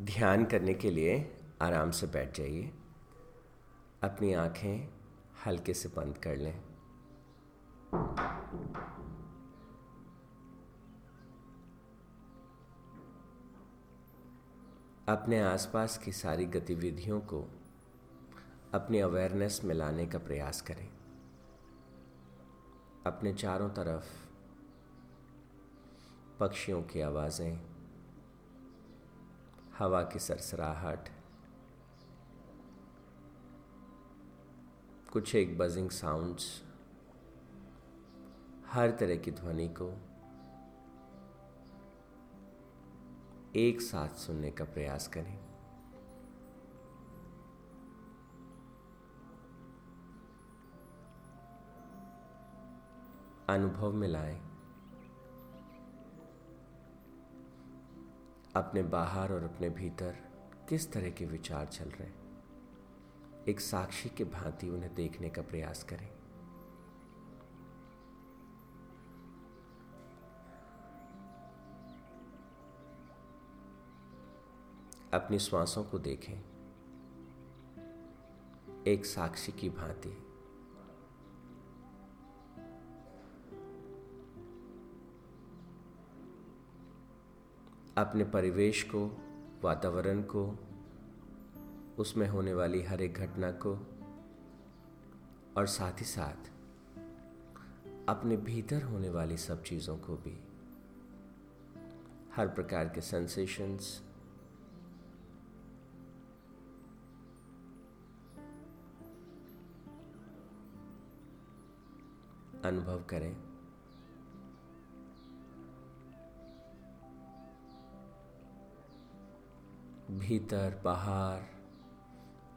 ध्यान करने के लिए आराम से बैठ जाइए। अपनी आँखें हल्के से बंद कर लें। अपने आसपास की सारी गतिविधियों को अपनी अवेयरनेस में लाने का प्रयास करें। अपने चारों तरफ़ पक्षियों की आवाज़ें हवा की सरसराहट। कुछ एक बजिंग साउंड्स हर तरह की ध्वनि को एक साथ सुनने का प्रयास करें। अनुभव में लाएँ। अपने बाहर और अपने भीतर किस तरह के विचार चल रहे हैं? एक साक्षी के भांति उन्हें देखने का प्रयास करें। अपनी श्वासों को देखें। एक साक्षी की भांति। अपने परिवेश को, वातावरण को, उसमें होने वाली हर एक घटना को, और साथ ही साथ अपने भीतर होने वाली सब चीज़ों को भी। हर प्रकार के सेंसेशंस अनुभव करें। भीतर, बाहर,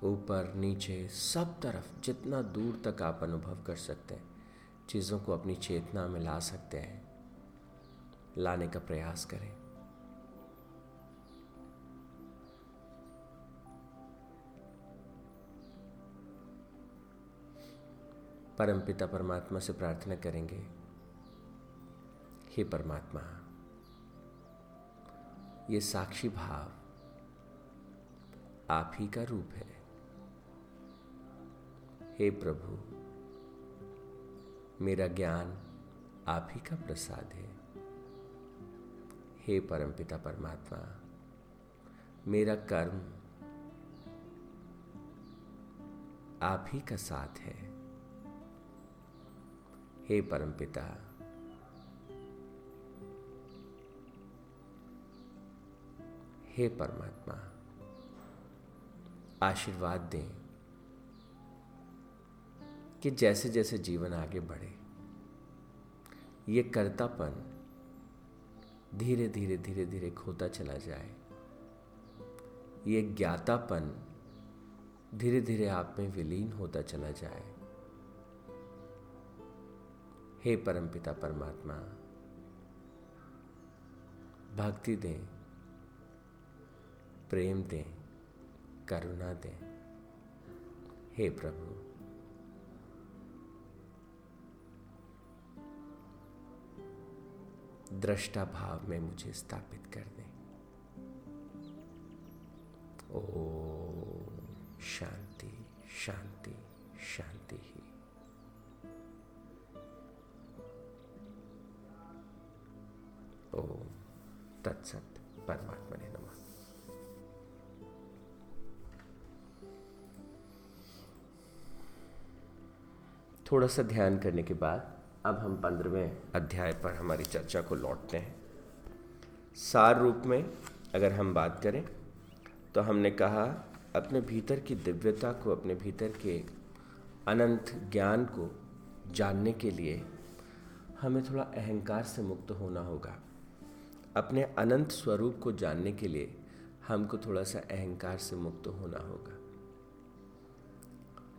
ऊपर, नीचे, सब तरफ़ जितना दूर तक आप अनुभव कर सकते हैं, चीज़ों को अपनी चेतना में ला सकते हैं, लाने का प्रयास करें। परमपिता परमात्मा से प्रार्थना करेंगे, हे परमात्मा, ये साक्षी भाव आप ही का रूप है। हे प्रभु, मेरा ज्ञान आप ही का प्रसाद है। हे परमपिता परमात्मा, मेरा कर्म आप ही का साथ है। हे परमपिता, हे परमात्मा आशीर्वाद दें कि जैसे जैसे जीवन आगे बढ़े, ये कर्तापन धीरे धीरे धीरे धीरे खोता चला जाए। ये ज्ञातापन धीरे धीरे आप में विलीन होता चला जाए। हे परमपिता परमात्मा, भक्ति दें, प्रेम दें करुणा दें। हे प्रभु। दृष्टा भाव में मुझे स्थापित कर दें। ओ शांति शांति शांति ही। ओम तत्सत परमात्मा ने थोड़ा सा ध्यान करने के बाद अब हम पंद्रहवें अध्याय पर हमारी चर्चा को लौटते हैं। सार रूप में अगर हम बात करें तो हमने कहा, अपने भीतर की दिव्यता को, अपने भीतर के अनंत ज्ञान को जानने के लिए हमें थोड़ा अहंकार से मुक्त होना होगा। अपने अनंत स्वरूप को जानने के लिए हमको थोड़ा सा अहंकार से मुक्त होना होगा।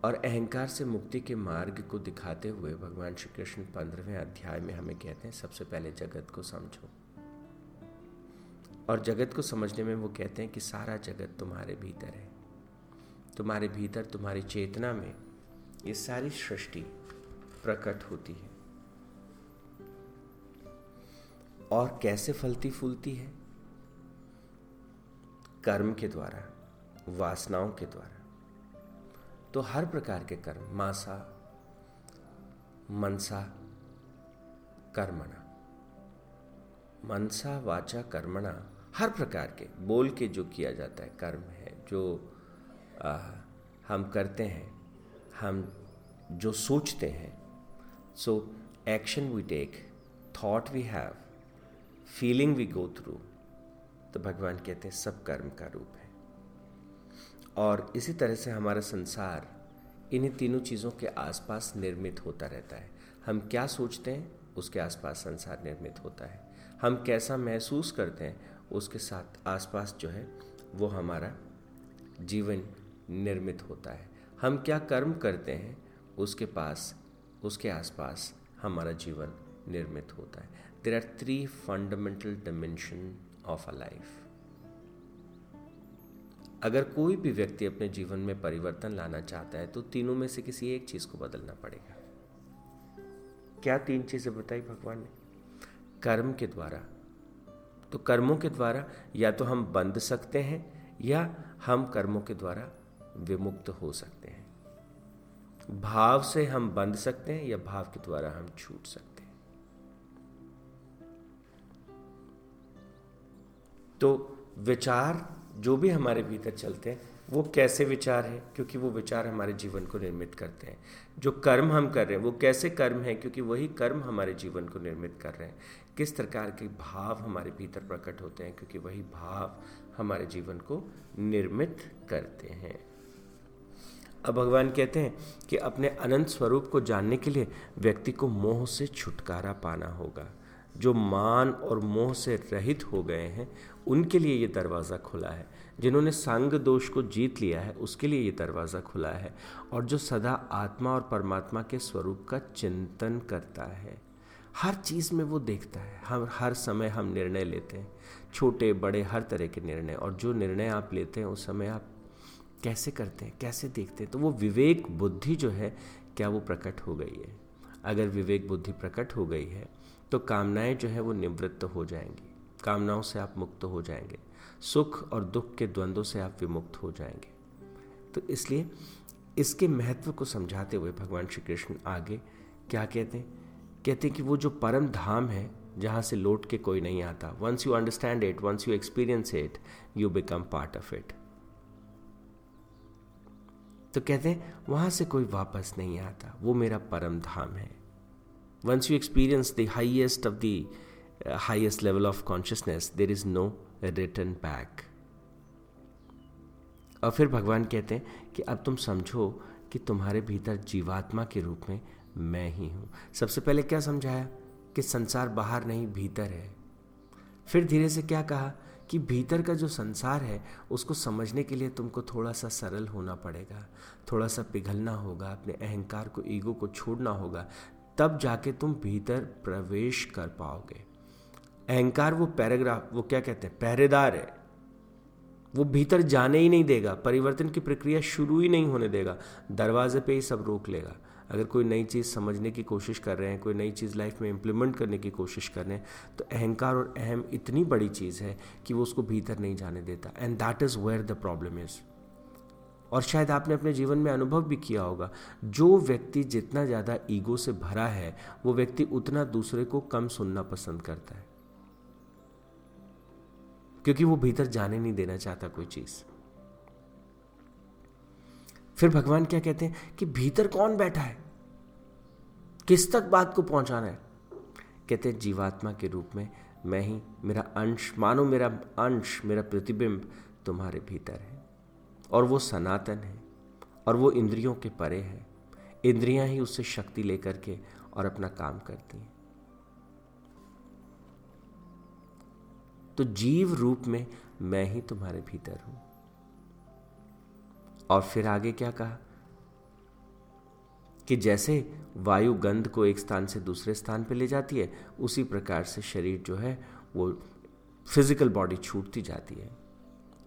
और अहंकार से मुक्ति के मार्ग को दिखाते हुए भगवान श्री कृष्ण पंद्रहवें अध्याय में हमें कहते हैं, सबसे पहले जगत को समझो। और जगत को समझने में वो कहते हैं कि सारा जगत तुम्हारे भीतर है। तुम्हारे भीतर, तुम्हारी चेतना में ये सारी सृष्टि प्रकट होती है। और कैसे फलती फूलती है? कर्म के द्वारा, वासनाओं के द्वारा। तो हर प्रकार के कर्म मासा मनसा कर्मणा। मनसा वाचा कर्मणा हर प्रकार के बोल के जो किया जाता है कर्म है जो आ, हम करते हैं हम जो सोचते हैं सो action we take thought we have feeling we go through तो भगवान कहते हैं सब कर्म का रूप है। और इसी तरह से हमारा संसार इन्हीं तीनों चीज़ों के आसपास निर्मित होता रहता है। हम क्या सोचते हैं, उसके आसपास संसार निर्मित होता है। हम कैसा महसूस करते हैं, उसके साथ आसपास जो है, वो हमारा जीवन निर्मित होता है। हम क्या कर्म करते हैं, उसके पास, उसके आसपास हमारा जीवन निर्मित होता है। There are three fundamental dimension of a life अगर कोई भी व्यक्ति अपने जीवन में परिवर्तन लाना चाहता है तो तीनों में से किसी एक चीज़ को बदलना पड़ेगा। क्या तीन चीज़ें बताई भगवान ने? कर्म के द्वारा। तो कर्मों के द्वारा या तो हम बंध सकते हैं, या हम कर्मों के द्वारा विमुक्त हो सकते हैं। भाव से हम बंध सकते हैं, या भाव के द्वारा हम छूट सकते हैं। तो विचार जो भी हमारे भीतर चलते हैं, वो कैसे विचार हैं? क्योंकि वो विचार हमारे जीवन को निर्मित करते हैं। जो कर्म हम कर रहे हैं, वो कैसे कर्म हैं? क्योंकि वही कर्म हमारे जीवन को निर्मित कर रहे हैं। किस प्रकार के भाव हमारे भीतर प्रकट होते हैं? क्योंकि वही भाव हमारे जीवन को निर्मित करते हैं। अब भगवान कहते हैं कि अपने अनंत स्वरूप को जानने के लिए व्यक्ति को मोह से छुटकारा पाना होगा। जो मान और मोह से रहित हो गए हैं, उनके लिए ये दरवाज़ा खुला है। जिन्होंने संग दोष को जीत लिया है, उसके लिए ये दरवाज़ा खुला है। और जो सदा आत्मा और परमात्मा के स्वरूप का चिंतन करता है, हर चीज़ में वो देखता है। हम हर समय हम निर्णय लेते हैं। छोटे, बड़े, हर तरह के निर्णय। और जो निर्णय आप लेते हैं, उस समय आप कैसे करते हैं, कैसे देखते हैं? तो वो विवेक, बुद्धि जो है, क्या वो प्रकट हो गई है? अगर विवेक बुद्धि प्रकट हो गई है तो कामनाएँ जो है वो निवृत्त हो जाएँगी। कामनाओं से आप मुक्त हो जाएँगे। सुख और दुख के द्वंद्वों से आप विमुक्त हो जाएँगे। तो इसलिए इसके महत्व को समझाते हुए भगवान श्री कृष्ण आगे क्या कहते हैं? कहते हैं कि वो जो परम धाम है, जहाँ से लौट के कोई नहीं आता। Once you understand it once you experience it you become part of it तो कहते हैं, वहाँ से कोई वापस नहीं आता। वो मेरा परम धाम है। Once you experience the highest of the highest level of consciousness there is no return back और फिर भगवान कहते हैं कि अब तुम समझो कि तुम्हारे भीतर जीवात्मा के रूप में मैं ही हूँ। सबसे पहले क्या समझाया? कि संसार बाहर नहीं, भीतर है। फिर धीरे से क्या कहा? कि भीतर का जो संसार है, उसको समझने के लिए तुमको थोड़ा सा सरल होना पड़ेगा। थोड़ा सा पिघलना होगा, अपने अहंकार को, ईगो को छोड़ना होगा, तब जाके तुम भीतर प्रवेश कर पाओगे। अहंकार वो पैराग्राफ, वो क्या कहते हैं? पहरेदार है। वो भीतर जाने ही नहीं देगा, परिवर्तन की प्रक्रिया शुरू ही नहीं होने देगा। दरवाजे पे ही सब रोक लेगा। अगर कोई नई चीज़ समझने की कोशिश कर रहे हैं, कोई नई चीज़ लाइफ में इम्प्लीमेंट करने की कोशिश कर रहे हैं तो अहंकार और अहम इतनी बड़ी चीज़ है कि वो उसको भीतर नहीं जाने देता। And that is where the problem is और शायद आपने अपने जीवन में अनुभव भी किया होगा, जो व्यक्ति जितना ज़्यादा ईगो से भरा है, वो व्यक्ति उतना दूसरे को कम सुनना पसंद करता है। क्योंकि वो भीतर जाने नहीं देना चाहता कोई चीज़। फिर भगवान क्या कहते हैं कि भीतर कौन बैठा है? किस तक बात को पहुंचाना है? कहते हैं, जीवात्मा के रूप में मैं ही, मेरा अंश, मानो मेरा अंश, मेरा प्रतिबिंब तुम्हारे भीतर है। और वो सनातन है, और वो इंद्रियों के परे है। इंद्रियाँ ही उससे शक्ति लेकर के और अपना काम करती हैं। तो जीव रूप में मैं ही तुम्हारे भीतर हूँ। और फिर आगे क्या कहा? कि जैसे वायु गंध को एक स्थान से दूसरे स्थान पर ले जाती है, उसी प्रकार से शरीर जो है, वो फ़िज़िकल बॉडी छूटती जाती है।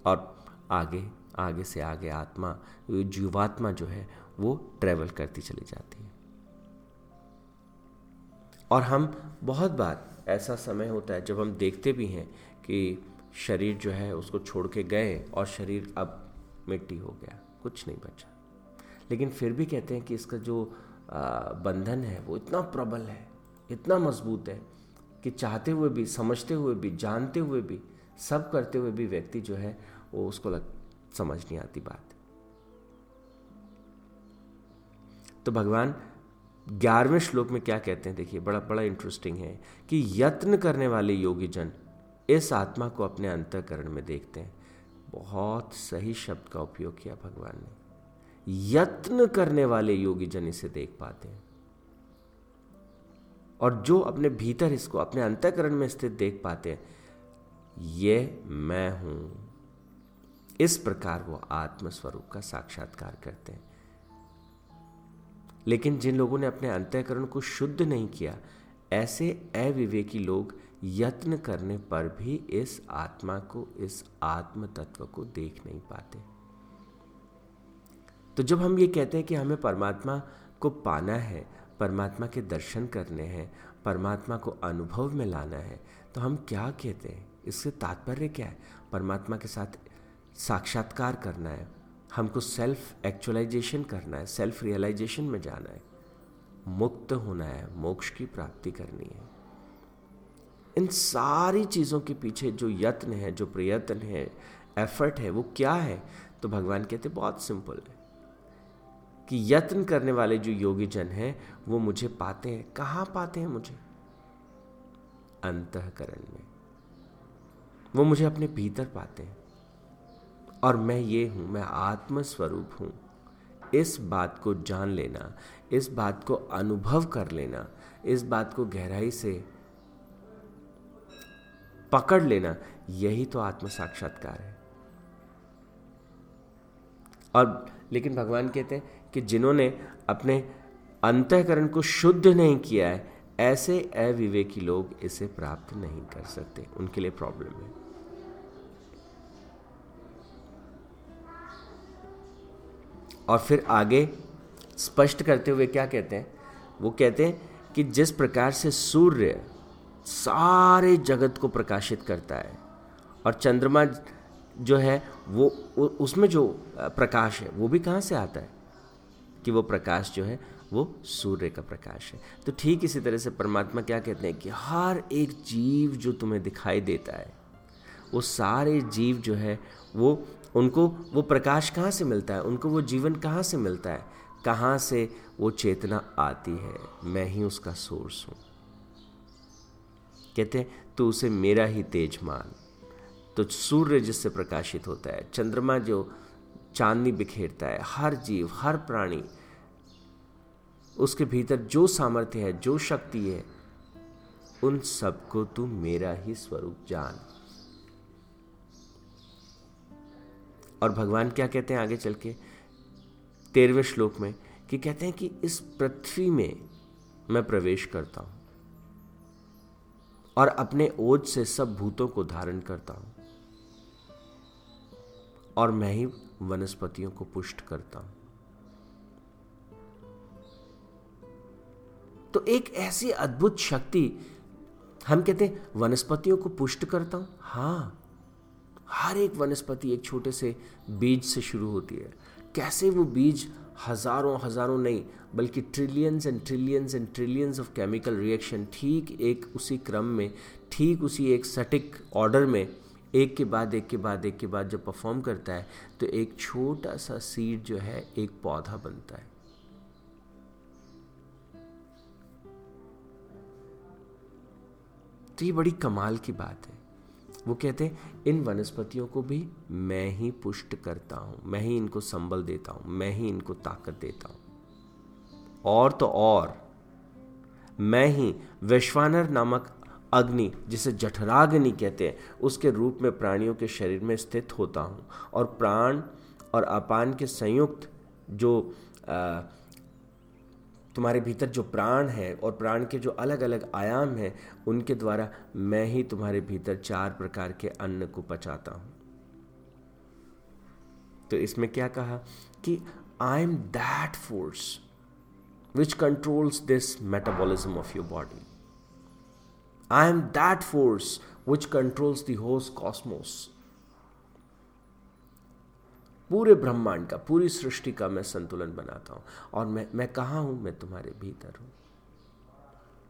और आगे आगे से आगे आत्मा, जीवात्मा जो है, वो ट्रेवल करती चली जाती है। और हम बहुत बार ऐसा समय होता है, जब हम देखते भी हैं कि शरीर जो है, उसको छोड़ के गए और शरीर अब मिट्टी हो गया। कुछ नहीं बचा। लेकिन फिर भी कहते हैं कि इसका जो बंधन है, वो इतना प्रबल है, इतना मज़बूत है कि चाहते हुए भी, समझते हुए भी, जानते हुए भी, सब करते हुए भी व्यक्ति जो है, वो उसको लग, समझ नहीं आती बात। तो भगवान ग्यारहवें श्लोक में क्या कहते हैं, देखिए, बड़ा बड़ा इंटरेस्टिंग है कि यत्न करने वाले योगी जन इस आत्मा को अपने अंतकरण में देखते हैं। बहुत सही शब्द का उपयोग किया भगवान ने। यत्न करने वाले योगी जन इसे देख पाते हैं। और जो अपने भीतर इसको, अपने अंतकरण में स्थित देख पाते हैं, ये मैं हूँ। इस प्रकार वो आत्मस्वरूप का साक्षात्कार करते हैं। लेकिन जिन लोगों ने अपने अंतःकरण को शुद्ध नहीं किया, ऐसे अविवेकी लोग यत्न करने पर भी इस आत्मा को, इस आत्म तत्व को देख नहीं पाते। तो जब हम ये कहते हैं कि हमें परमात्मा को पाना है, परमात्मा के दर्शन करने हैं, परमात्मा को अनुभव में लाना है तो हम क्या कहते हैं? इससे तात्पर्य क्या है? परमात्मा के साथ साक्षात्कार करना है। हमको सेल्फ एक्चुअलाइजेशन करना है सेल्फ रियलाइजेशन में जाना है। मुक्त होना है, मोक्ष की प्राप्ति करनी है। इन सारी चीज़ों के पीछे जो यत्न है, जो प्रयत्न है एफर्ट है, वो क्या है? तो भगवान कहते, बहुत सिंपल है कि यत्न करने वाले जो योगी जन हैं, वो मुझे पाते हैं। कहाँ पाते हैं मुझे? अंतकरण में। वो मुझे अपने भीतर पाते हैं। और मैं ये हूँ, मैं आत्मस्वरूप हूँ। इस बात को जान लेना, इस बात को अनुभव कर लेना, इस बात को गहराई से पकड़ लेना, यही तो आत्म साक्षात्कार है। और लेकिन भगवान कहते हैं कि जिन्होंने अपने अंतकरण को शुद्ध नहीं किया है, ऐसे अविवेकी लोग इसे प्राप्त नहीं कर सकते। उनके लिए प्रॉब्लम है। और फिर आगे स्पष्ट करते हुए क्या कहते हैं? वो कहते हैं कि जिस प्रकार से सूर्य सारे जगत को प्रकाशित करता है। और चंद्रमा जो है, वो उसमें जो प्रकाश है, वो भी कहाँ से आता है? कि वो प्रकाश जो है, वो सूर्य का प्रकाश है। तो ठीक इसी तरह से परमात्मा क्या कहते हैं कि हर एक जीव जो तुम्हें दिखाई देता है, वो सारे जीव जो है, वो, उनको, वो प्रकाश कहाँ से मिलता है? उनको वो जीवन कहाँ से मिलता है? कहाँ से वो चेतना आती है? मैं ही उसका सोर्स हूँ। कहते हैं तो उसे मेरा ही तेज मान। तो सूर्य जिससे प्रकाशित होता है, चंद्रमा जो चांदनी बिखेरता है, हर जीव, हर प्राणी, उसके भीतर जो सामर्थ्य है, जो शक्ति है, उन सबको तू मेरा ही स्वरूप जान। और भगवान क्या कहते हैं आगे चल के? तेरहवें श्लोक में कि कहते हैं कि इस पृथ्वी में मैं प्रवेश करता हूँ। और अपने ओज से सब भूतों को धारण करता हूँ। और मैं ही वनस्पतियों को पुष्ट करता हूँ। तो एक ऐसी अद्भुत शक्ति, हम कहते हैं, वनस्पतियों को पुष्ट करता हूँ। हाँ, हर एक वनस्पति एक छोटे से बीज से शुरू होती है। कैसे वो बीज हज़ारों हज़ारों नहीं, बल्कि trillions and trillions and trillions of chemical reaction ठीक एक उसी क्रम में, ठीक उसी एक सटिक ऑर्डर में, एक के बाद, एक के बाद, एक के बाद जब परफॉर्म करता है तो एक छोटा सा सीड जो है, एक पौधा बनता है। तो ये बड़ी कमाल की बात है। वो कहते इन वनस्पतियों को भी मैं ही पुष्ट करता हूँ मैं ही इनको संबल देता हूँ मैं ही इनको ताकत देता हूँ। और तो और मैं ही वैश्वानर नामक अग्नि जिसे जठराग्नि कहते हैं उसके रूप में प्राणियों के शरीर में स्थित होता हूँ। और प्राण और अपान के संयुक्त जो आ, तुम्हारे भीतर जो प्राण है और प्राण के जो अलग अलग आयाम हैं, उनके द्वारा मैं ही तुम्हारे भीतर चार प्रकार के अन्न को पचाता हूँ। तो इसमें क्या कहा कि I am that force which controls this metabolism of your body I am that force which controls the host cosmos पूरे ब्रह्मांड का, पूरी सृष्टि का मैं संतुलन बनाता हूँ। और मैं मैं कहा हूँ? मैं तुम्हारे भीतर हूँ।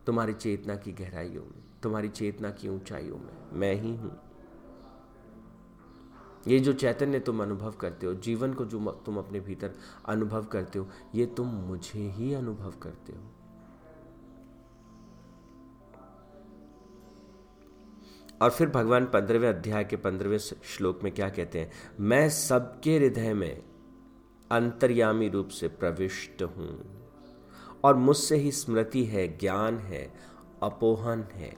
तुम्हारी चेतना की गहराइयों में, तुम्हारी चेतना की ऊंचाइयों में मैं ही हूँ। ये जो चैतन्य तुम अनुभव करते हो, जीवन को जो तुम अपने भीतर अनुभव करते हो, ये तुम मुझे ही अनुभव करते हो। और फिर भगवान पंद्रहवें अध्याय के पंद्रहवें श्लोक में क्या कहते हैं? मैं सबके हृदय में अंतर्यामी रूप से प्रविष्ट हूँ और मुझसे ही स्मृति है, ज्ञान है, अपोहन है।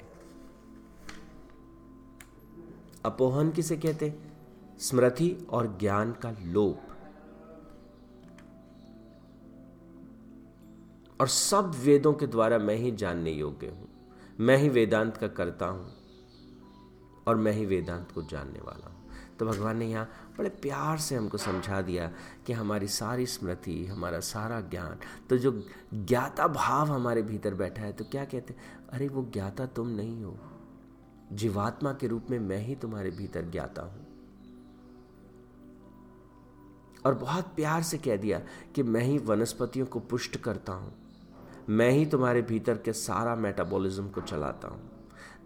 अपोहन किसे कहते स्मृति और ज्ञान का लोप। और सब वेदों के द्वारा मैं ही जानने योग्य हूँ। मैं ही वेदांत का करता हूँ। और मैं ही वेदांत को जानने वाला हूँ। तो भगवान ने यहाँ बड़े प्यार से हमको समझा दिया कि हमारी सारी स्मृति, हमारा सारा ज्ञान तो जो ज्ञाता भाव हमारे भीतर बैठा है तो क्या कहते अरे वो ज्ञाता तुम नहीं हो। जीवात्मा के रूप में मैं ही तुम्हारे भीतर ज्ञाता हूँ। और बहुत प्यार से कह दिया कि मैं ही वनस्पतियों को पुष्ट करता हूँ। मैं ही तुम्हारे भीतर के सारा मेटाबॉलिज्म को चलाता हूँ।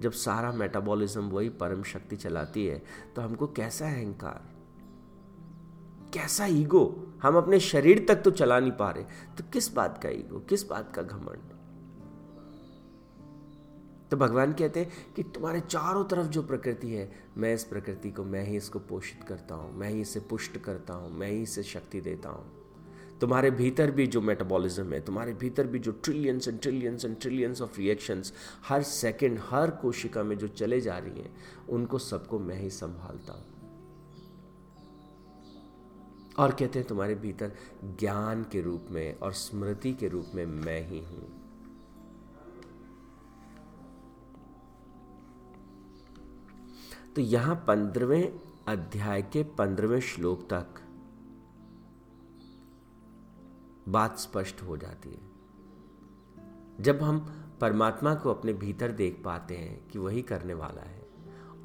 जब सारा मेटाबॉलिज्म वही परम शक्ति चलाती है तो हमको कैसा अहंकार? कैसा ईगो? हम अपने शरीर तक तो चला नहीं पा रहे। तो किस बात का ईगो? किस बात का घमंड? तो भगवान कहते हैं कि तुम्हारे चारों तरफ़ जो प्रकृति है, मैं इस प्रकृति को, मैं ही इसको पोषित करता हूँ, मैं ही इसे पुष्ट करता हूँ, मैं ही इसे शक्ति देता हूँ। तुम्हारे भीतर भी जो मेटाबॉलिज्म है, तुम्हारे भीतर भी जो trillions and trillions and trillions of reactions her second हर कोशिका में जो चले जा रही हैं, उनको सबको मैं ही संभालता हूँ। और कहते हैं तुम्हारे भीतर ज्ञान के रूप में और स्मृति के रूप में मैं ही हूँ। तो यहाँ पंद्रहवें अध्याय के पंद्रहवें श्लोक तक बात स्पष्ट हो जाती है। जब हम परमात्मा को अपने भीतर देख पाते हैं कि वही करने वाला है,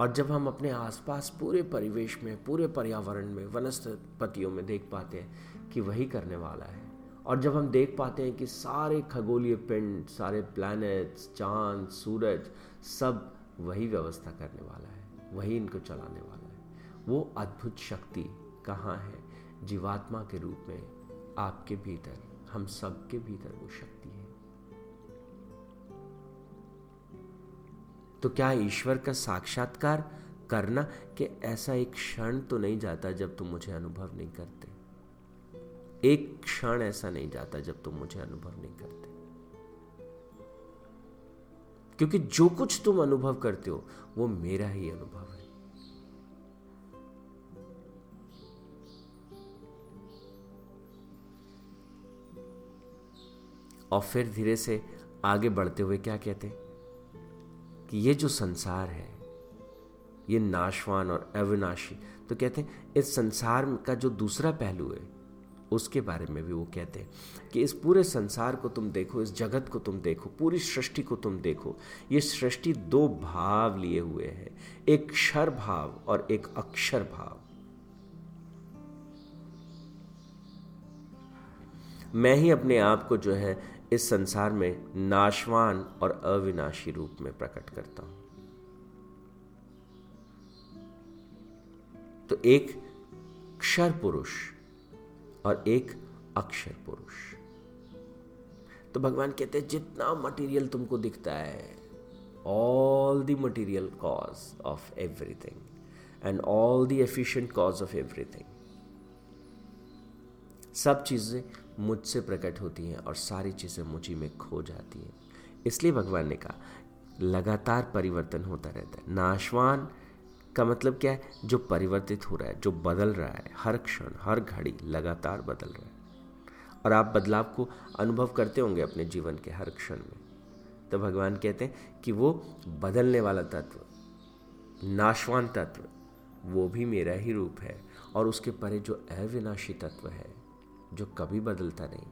और जब हम अपने आसपास पूरे परिवेश में, पूरे पर्यावरण में, वनस्पतियों में देख पाते हैं कि वही करने वाला है, और जब हम देख पाते हैं कि सारे खगोलीय पिंड, सारे प्लैनेट्स चाँद, सूरज सब वही व्यवस्था करने वाला है, वही इनको चलाने वाला है, वो अद्भुत शक्ति कहाँ है जीवात्मा के रूप में आपके भीतर, हम सबके भीतर वो शक्ति है। तो क्या ईश्वर का साक्षात्कार करना कि ऐसा एक क्षण तो नहीं जाता जब तुम मुझे अनुभव नहीं करते? एक क्षण ऐसा नहीं जाता जब तुम मुझे अनुभव नहीं करते। क्योंकि जो कुछ तुम अनुभव करते हो, वो मेरा ही अनुभव है। और फिर धीरे से आगे बढ़ते हुए क्या कहते कि ये जो संसार है, ये नाशवान और अविनाशी तो कहते हैं, इस संसार का जो दूसरा पहलू है, उसके बारे में भी वो कहते हैं कि इस पूरे संसार को तुम देखो, इस जगत को तुम देखो, पूरी सृष्टि को तुम देखो, ये सृष्टि दो भाव लिए हुए है, एक क्षर भाव और एक अक्षर भाव। मैं ही अपने आप को जो है इस संसार में नाशवान और अविनाशी रूप में प्रकट करता हूँ। तो एक क्षर पुरुष और एक अक्षर पुरुष। तो भगवान कहते हैं, जितना मटेरियल तुमको दिखता है all the material cause of everything and all the efficient cause of everything सब चीज़ें मुझसे प्रकट होती हैं और सारी चीज़ें मुझी में खो जाती हैं। इसलिए भगवान ने कहा, लगातार परिवर्तन होता रहता है। नाशवान का मतलब क्या है? जो परिवर्तित हो रहा है, जो बदल रहा है, हर क्षण, हर घड़ी लगातार बदल रहा है। और आप बदलाव को अनुभव करते होंगे अपने जीवन के हर क्षण में। तो भगवान कहते हैं कि वो बदलने वाला तत्व, नाशवान तत्व, वो भी मेरा ही रूप है। और उसके परे जो अविनाशी तत्व है जो कभी बदलता नहीं,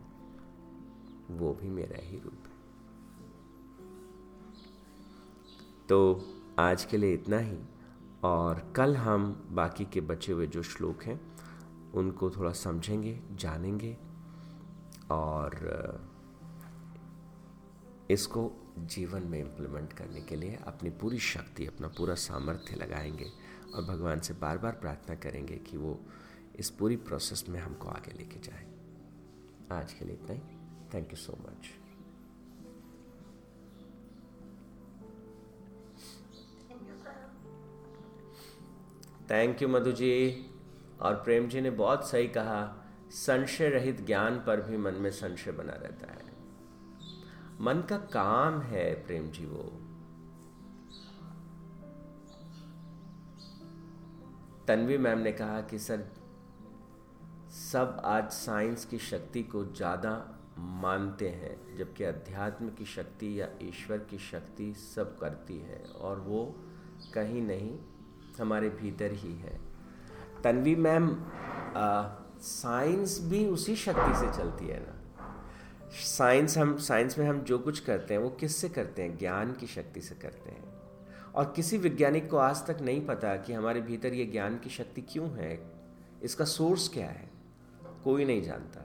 वो भी मेरा ही रूप है। तो आज के लिए इतना ही, और कल हम बाकी के बचे हुए जो श्लोक हैं, उनको थोड़ा समझेंगे, जानेंगे, और, इसको जीवन में इम्प्लीमेंट करने के लिए अपनी पूरी शक्ति, अपना पूरा सामर्थ्य लगाएँगे, और भगवान से बार बार प्रार्थना करेंगे कि वो इस पूरी प्रोसेस में हमको आगे लेके जाए। आज के लिए इतना ही। Thank you so much thank you Madhu ji और प्रेम जी ने बहुत सही कहा, संशय रहित ज्ञान पर भी मन में संशय बना रहता है। मन का काम है प्रेम जी वो। तन्वी मैम ने कहा कि, सर सब आज साइंस की शक्ति को ज़्यादा मानते हैं, जबकि अध्यात्म की शक्ति या ईश्वर की शक्ति सब करती है, और वो कहीं नहीं, हमारे भीतर ही है। तन्वी मैम साइंस भी उसी शक्ति से चलती है ना? साइंस हम, साइंस में हम जो कुछ करते हैं, वो किससे करते हैं? ज्ञान की शक्ति से करते हैं। और किसी वैज्ञानिक को आज तक नहीं पता कि हमारे भीतर ये ज्ञान की शक्ति क्यों है, इसका सोर्स क्या है? कोई नहीं जानता।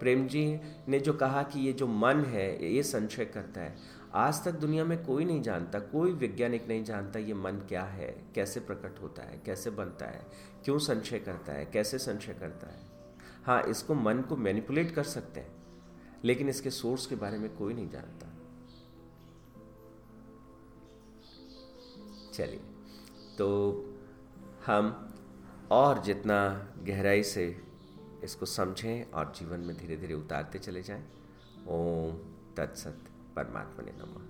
प्रेम जी ने जो कहा कि ये जो मन है, ये संशय करता है। आज तक दुनिया में कोई नहीं जानता, कोई वैज्ञानिक नहीं जानता ये मन क्या है, कैसे प्रकट होता है, कैसे बनता है, क्यों संशय करता है, कैसे संशय करता है। हाँ इसको मन को मैनिपुलेट कर सकते हैं, लेकिन इसके सोर्स के बारे में कोई नहीं जानता। चलिए तो हम और जितना गहराई से इसको समझें और जीवन में धीरे धीरे उतारते चले जाएँ। ओम तत्सत परमात्मा ने नमः।